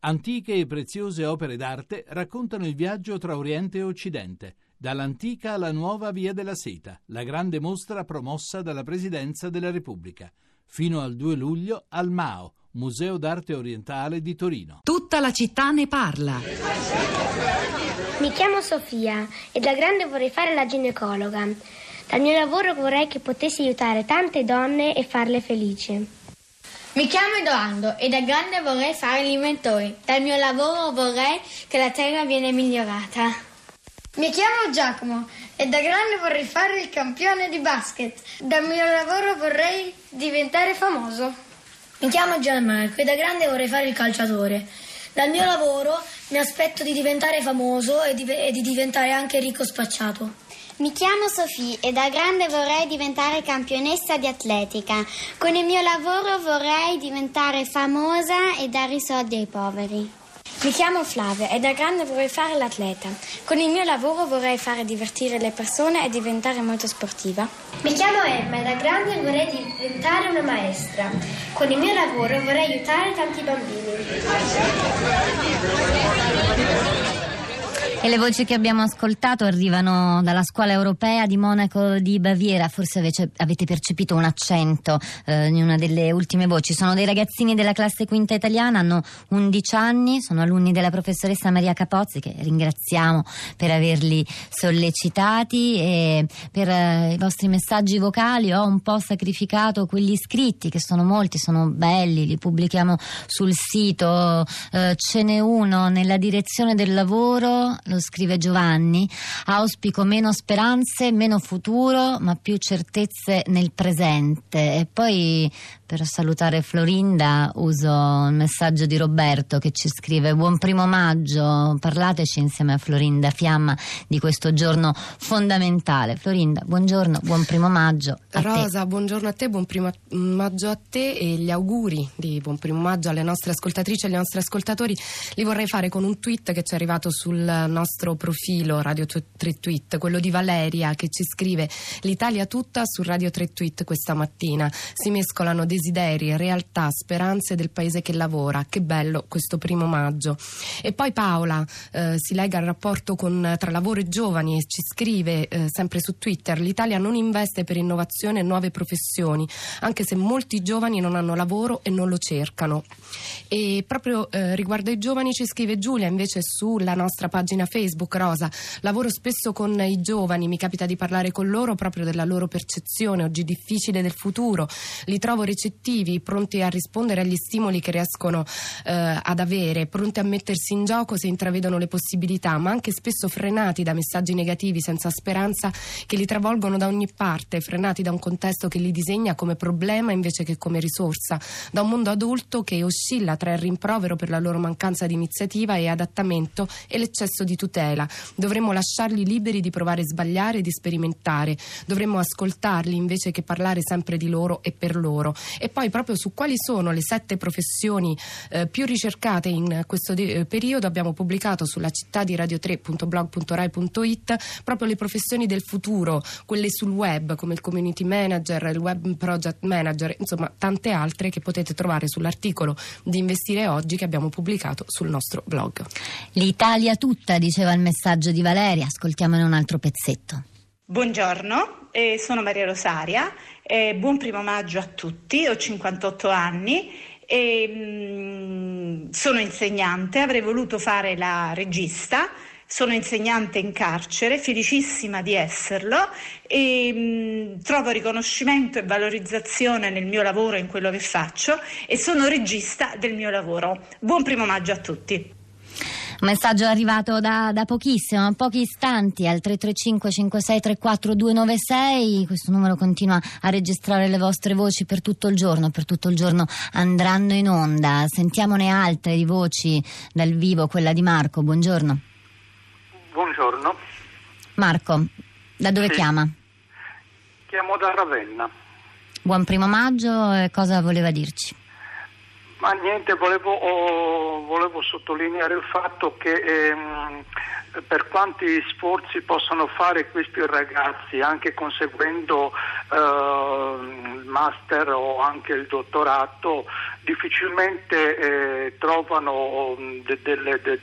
Antiche e preziose opere d'arte raccontano il viaggio tra Oriente e Occidente, dall'antica alla nuova Via della Seta, la grande mostra promossa dalla Presidenza della Repubblica, fino al 2 luglio al MAO, Museo d'Arte Orientale di Torino. Tutta la città ne parla. Mi chiamo Sofia e da grande vorrei fare la ginecologa. Dal mio lavoro vorrei che potessi aiutare tante donne e farle felici. Mi chiamo Edoardo e da grande vorrei fare l'inventore. Dal mio lavoro vorrei che la terra viene migliorata. Mi chiamo Giacomo e da grande vorrei fare il campione di basket. Dal mio lavoro vorrei diventare famoso. Mi chiamo Gianmarco e da grande vorrei fare il calciatore. Dal mio lavoro mi aspetto di diventare famoso e di, e di diventare anche ricco spacciato. Mi chiamo Sofì e da grande vorrei diventare campionessa di atletica. Con il mio lavoro vorrei diventare famosa e dare i soldi ai poveri. Mi chiamo Flavia e da grande vorrei fare l'atleta. Con il mio lavoro vorrei fare divertire le persone e diventare molto sportiva. Mi chiamo Emma e da grande vorrei diventare una maestra. Con il mio lavoro vorrei aiutare tanti bambini. E le voci che abbiamo ascoltato arrivano dalla scuola europea di Monaco di Baviera, forse avete, avete percepito un accento eh, in una delle ultime voci. Sono dei ragazzini della classe quinta italiana, hanno 11 anni, sono alunni della professoressa Maria Capozzi che ringraziamo per averli sollecitati e per eh, i vostri messaggi vocali ho un po' sacrificato quelli scritti che sono molti, sono belli, li pubblichiamo sul sito. Eh, ce n'è uno nella direzione del lavoro lo scrive Giovanni, auspico meno speranze, meno futuro, ma più certezze nel presente. E poi per salutare Florinda uso il messaggio di Roberto che ci scrive buon primo maggio, parlateci insieme a Florinda Fiamma di questo giorno fondamentale. Florinda, buongiorno, buon primo maggio. Rosa, te. buongiorno a te, buon primo maggio a te e gli auguri di buon primo maggio alle nostre ascoltatrici e agli nostri ascoltatori li vorrei fare con un tweet che ci è arrivato sul nostro profilo Radio 3 Tweet, quello di Valeria che ci scrive l'Italia tutta su Radio 3 Tweet questa mattina. Si mescolano dei desideri, realtà, speranze del paese che lavora. Che bello questo primo maggio. E poi Paola eh, si lega al rapporto con, tra lavoro e giovani e ci scrive eh, sempre su Twitter: l'Italia non investe per innovazione e nuove professioni, anche se molti giovani non hanno lavoro e non lo cercano. E proprio eh, riguardo ai giovani ci scrive Giulia invece sulla nostra pagina Facebook Rosa. Lavoro spesso con i giovani, mi capita di parlare con loro proprio della loro percezione oggi difficile del futuro. Li trovo recettivi ricettivi, pronti a rispondere agli stimoli che riescono eh, ad avere, pronti a mettersi in gioco se intravedono le possibilità, ma anche spesso frenati da messaggi negativi senza speranza che li travolgono da ogni parte, frenati da un contesto che li disegna come problema invece che come risorsa, da un mondo adulto che oscilla tra il rimprovero per la loro mancanza di iniziativa e adattamento e l'eccesso di tutela. Dovremmo lasciarli liberi di provare a sbagliare e di sperimentare. Dovremmo ascoltarli invece che parlare sempre di loro e per loro e poi proprio su quali sono le sette professioni eh, più ricercate in questo de- eh, periodo abbiamo pubblicato sulla città di radio3.blog.rai.it proprio le professioni del futuro, quelle sul web come il community manager, il web project manager, insomma tante altre che potete trovare sull'articolo di Investire Oggi che abbiamo pubblicato sul nostro blog. L'Italia tutta, diceva il messaggio di Valeria, ascoltiamone un altro pezzetto. Buongiorno, eh, sono Maria Rosaria, eh, buon primo maggio a tutti, ho 58 anni e mh, mm, sono insegnante, avrei voluto fare la regista. Sono insegnante in carcere, felicissima di esserlo e mh, mm, trovo riconoscimento e valorizzazione nel mio lavoro, in quello che faccio e sono regista del mio lavoro. Buon primo maggio a tutti. Un messaggio arrivato da, da pochissimo, pochi istanti al 335 5634 296. Questo numero continua a registrare le vostre voci per tutto il giorno, per tutto il giorno andranno in onda. Sentiamone altre di voci dal vivo, quella di Marco. Buongiorno. Buongiorno. Marco, da dove sì. chiama? Chiamo da Ravenna. Buon primo maggio, cosa voleva dirci? Ma niente, volevo, oh, volevo, sottolineare il fatto che ehm, per quanti sforzi possano fare questi ragazzi, anche conseguendo eh, il master o anche il dottorato, difficilmente eh, trovano de, de, de,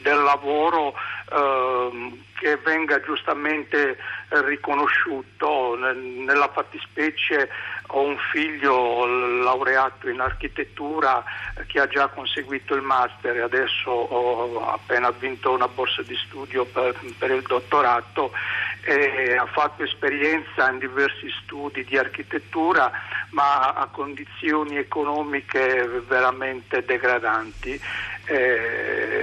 del lavoro che venga giustamente riconosciuto. Nella fattispecie ho un figlio laureato in architettura che ha già conseguito il master e adesso ho appena vinto una borsa di studio per, per il dottorato e ha fatto esperienza in diversi studi di architettura ma a condizioni economiche veramente degradanti. Eh,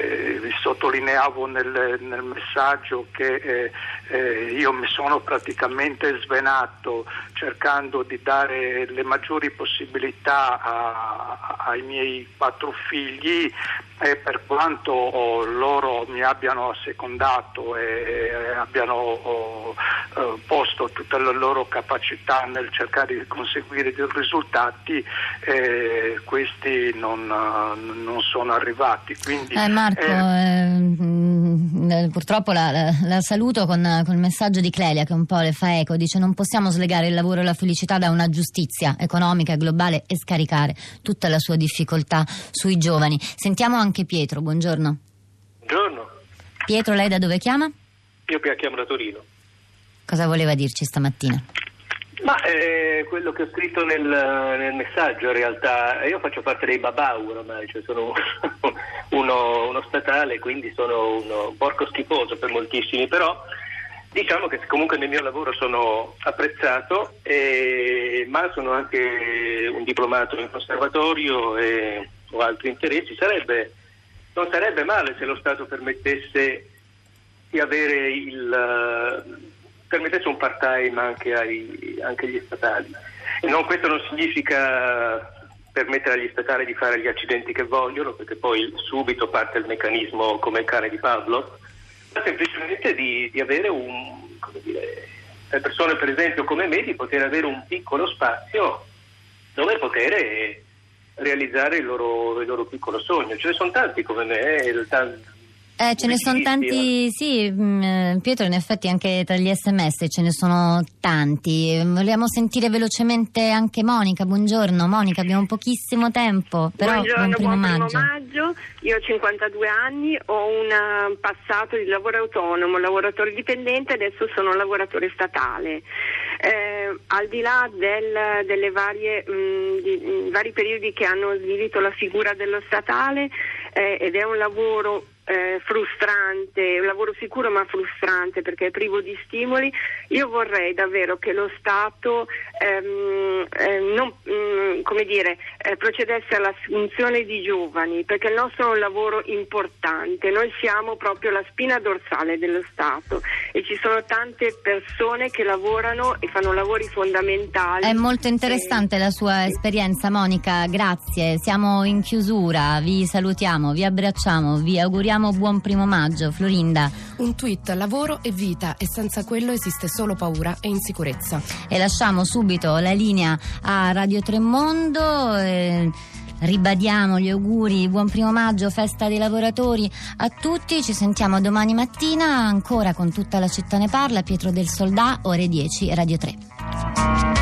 sottolineavo nel, nel, messaggio che eh, eh, io mi sono praticamente svenato cercando di dare le maggiori possibilità a, ai miei quattro figli e per quanto oh, loro mi abbiano assecondato e, e abbiano oh, eh, posto tutte le loro capacità nel cercare di conseguire dei risultati, eh, questi non, non, sono arrivati. Quindi, eh, Marco, ehm, eh, purtroppo la, la, la saluto con, con, il messaggio di Clelia che un po' le fa eco, dice non possiamo slegare il lavoro e la felicità da una giustizia economica e globale e scaricare tutta la sua difficoltà sui giovani. Sentiamo anche anche Pietro, buongiorno. Buongiorno. Pietro, lei da dove chiama? Io chiamo da Torino. Cosa voleva dirci stamattina? Ma eh, quello che ho scritto nel, nel, messaggio in realtà, io faccio parte dei Babau ormai, cioè sono uno, uno, statale, quindi sono un porco schifoso per moltissimi, però diciamo che comunque nel mio lavoro sono apprezzato, e, ma sono anche un diplomato in conservatorio e ho altri interessi, sarebbe non sarebbe male se lo Stato permettesse di avere il permettesse un part time anche, anche agli statali. Non, questo non significa permettere agli statali di fare gli accidenti che vogliono, perché poi subito parte il meccanismo come il cane di Pavlov, ma semplicemente di, di avere un, come dire, le persone per esempio come me di poter avere un piccolo spazio dove poter realizzare il loro, il loro piccolo sogno. Ce ne sono tanti come me, eh, eh, ce ne sono tanti, sì, mm, eh, Pietro, in effetti anche tra gli sms ce ne sono tanti. Vogliamo sentire velocemente anche Monica. Buongiorno, Monica, abbiamo pochissimo tempo, però Buongiorno, buon primo, buon maggio. maggio. Io ho 52 anni, ho un eh, passato di lavoro autonomo, lavoratore dipendente, adesso sono lavoratore statale. Eh, al di là del, delle varie, mh, mm, di, mh, vari periodi che hanno svilito la figura dello statale, eh, ed è un lavoro eh, frustrante, un lavoro sicuro ma frustrante perché è privo di stimoli, io vorrei davvero che lo Stato ehm, eh, non, mh, mm, come dire, eh, procedesse all'assunzione di giovani perché il nostro è un lavoro importante, noi siamo proprio la spina dorsale dello Stato e ci sono tante persone che lavorano e fanno lavori fondamentali. È molto interessante la sua esperienza Monica, grazie, siamo in chiusura, vi salutiamo, vi abbracciamo, vi auguriamo auguriamo buon primo maggio, Florinda. Un tweet, lavoro e vita e senza quello esiste solo paura e insicurezza. E lasciamo subito la linea a Radio Tremondo. Eh, ribadiamo gli auguri, buon primo maggio, festa dei lavoratori a tutti. Ci sentiamo domani mattina ancora con tutta la città ne parla. Pietro del Soldà, ore 10, Radio 3.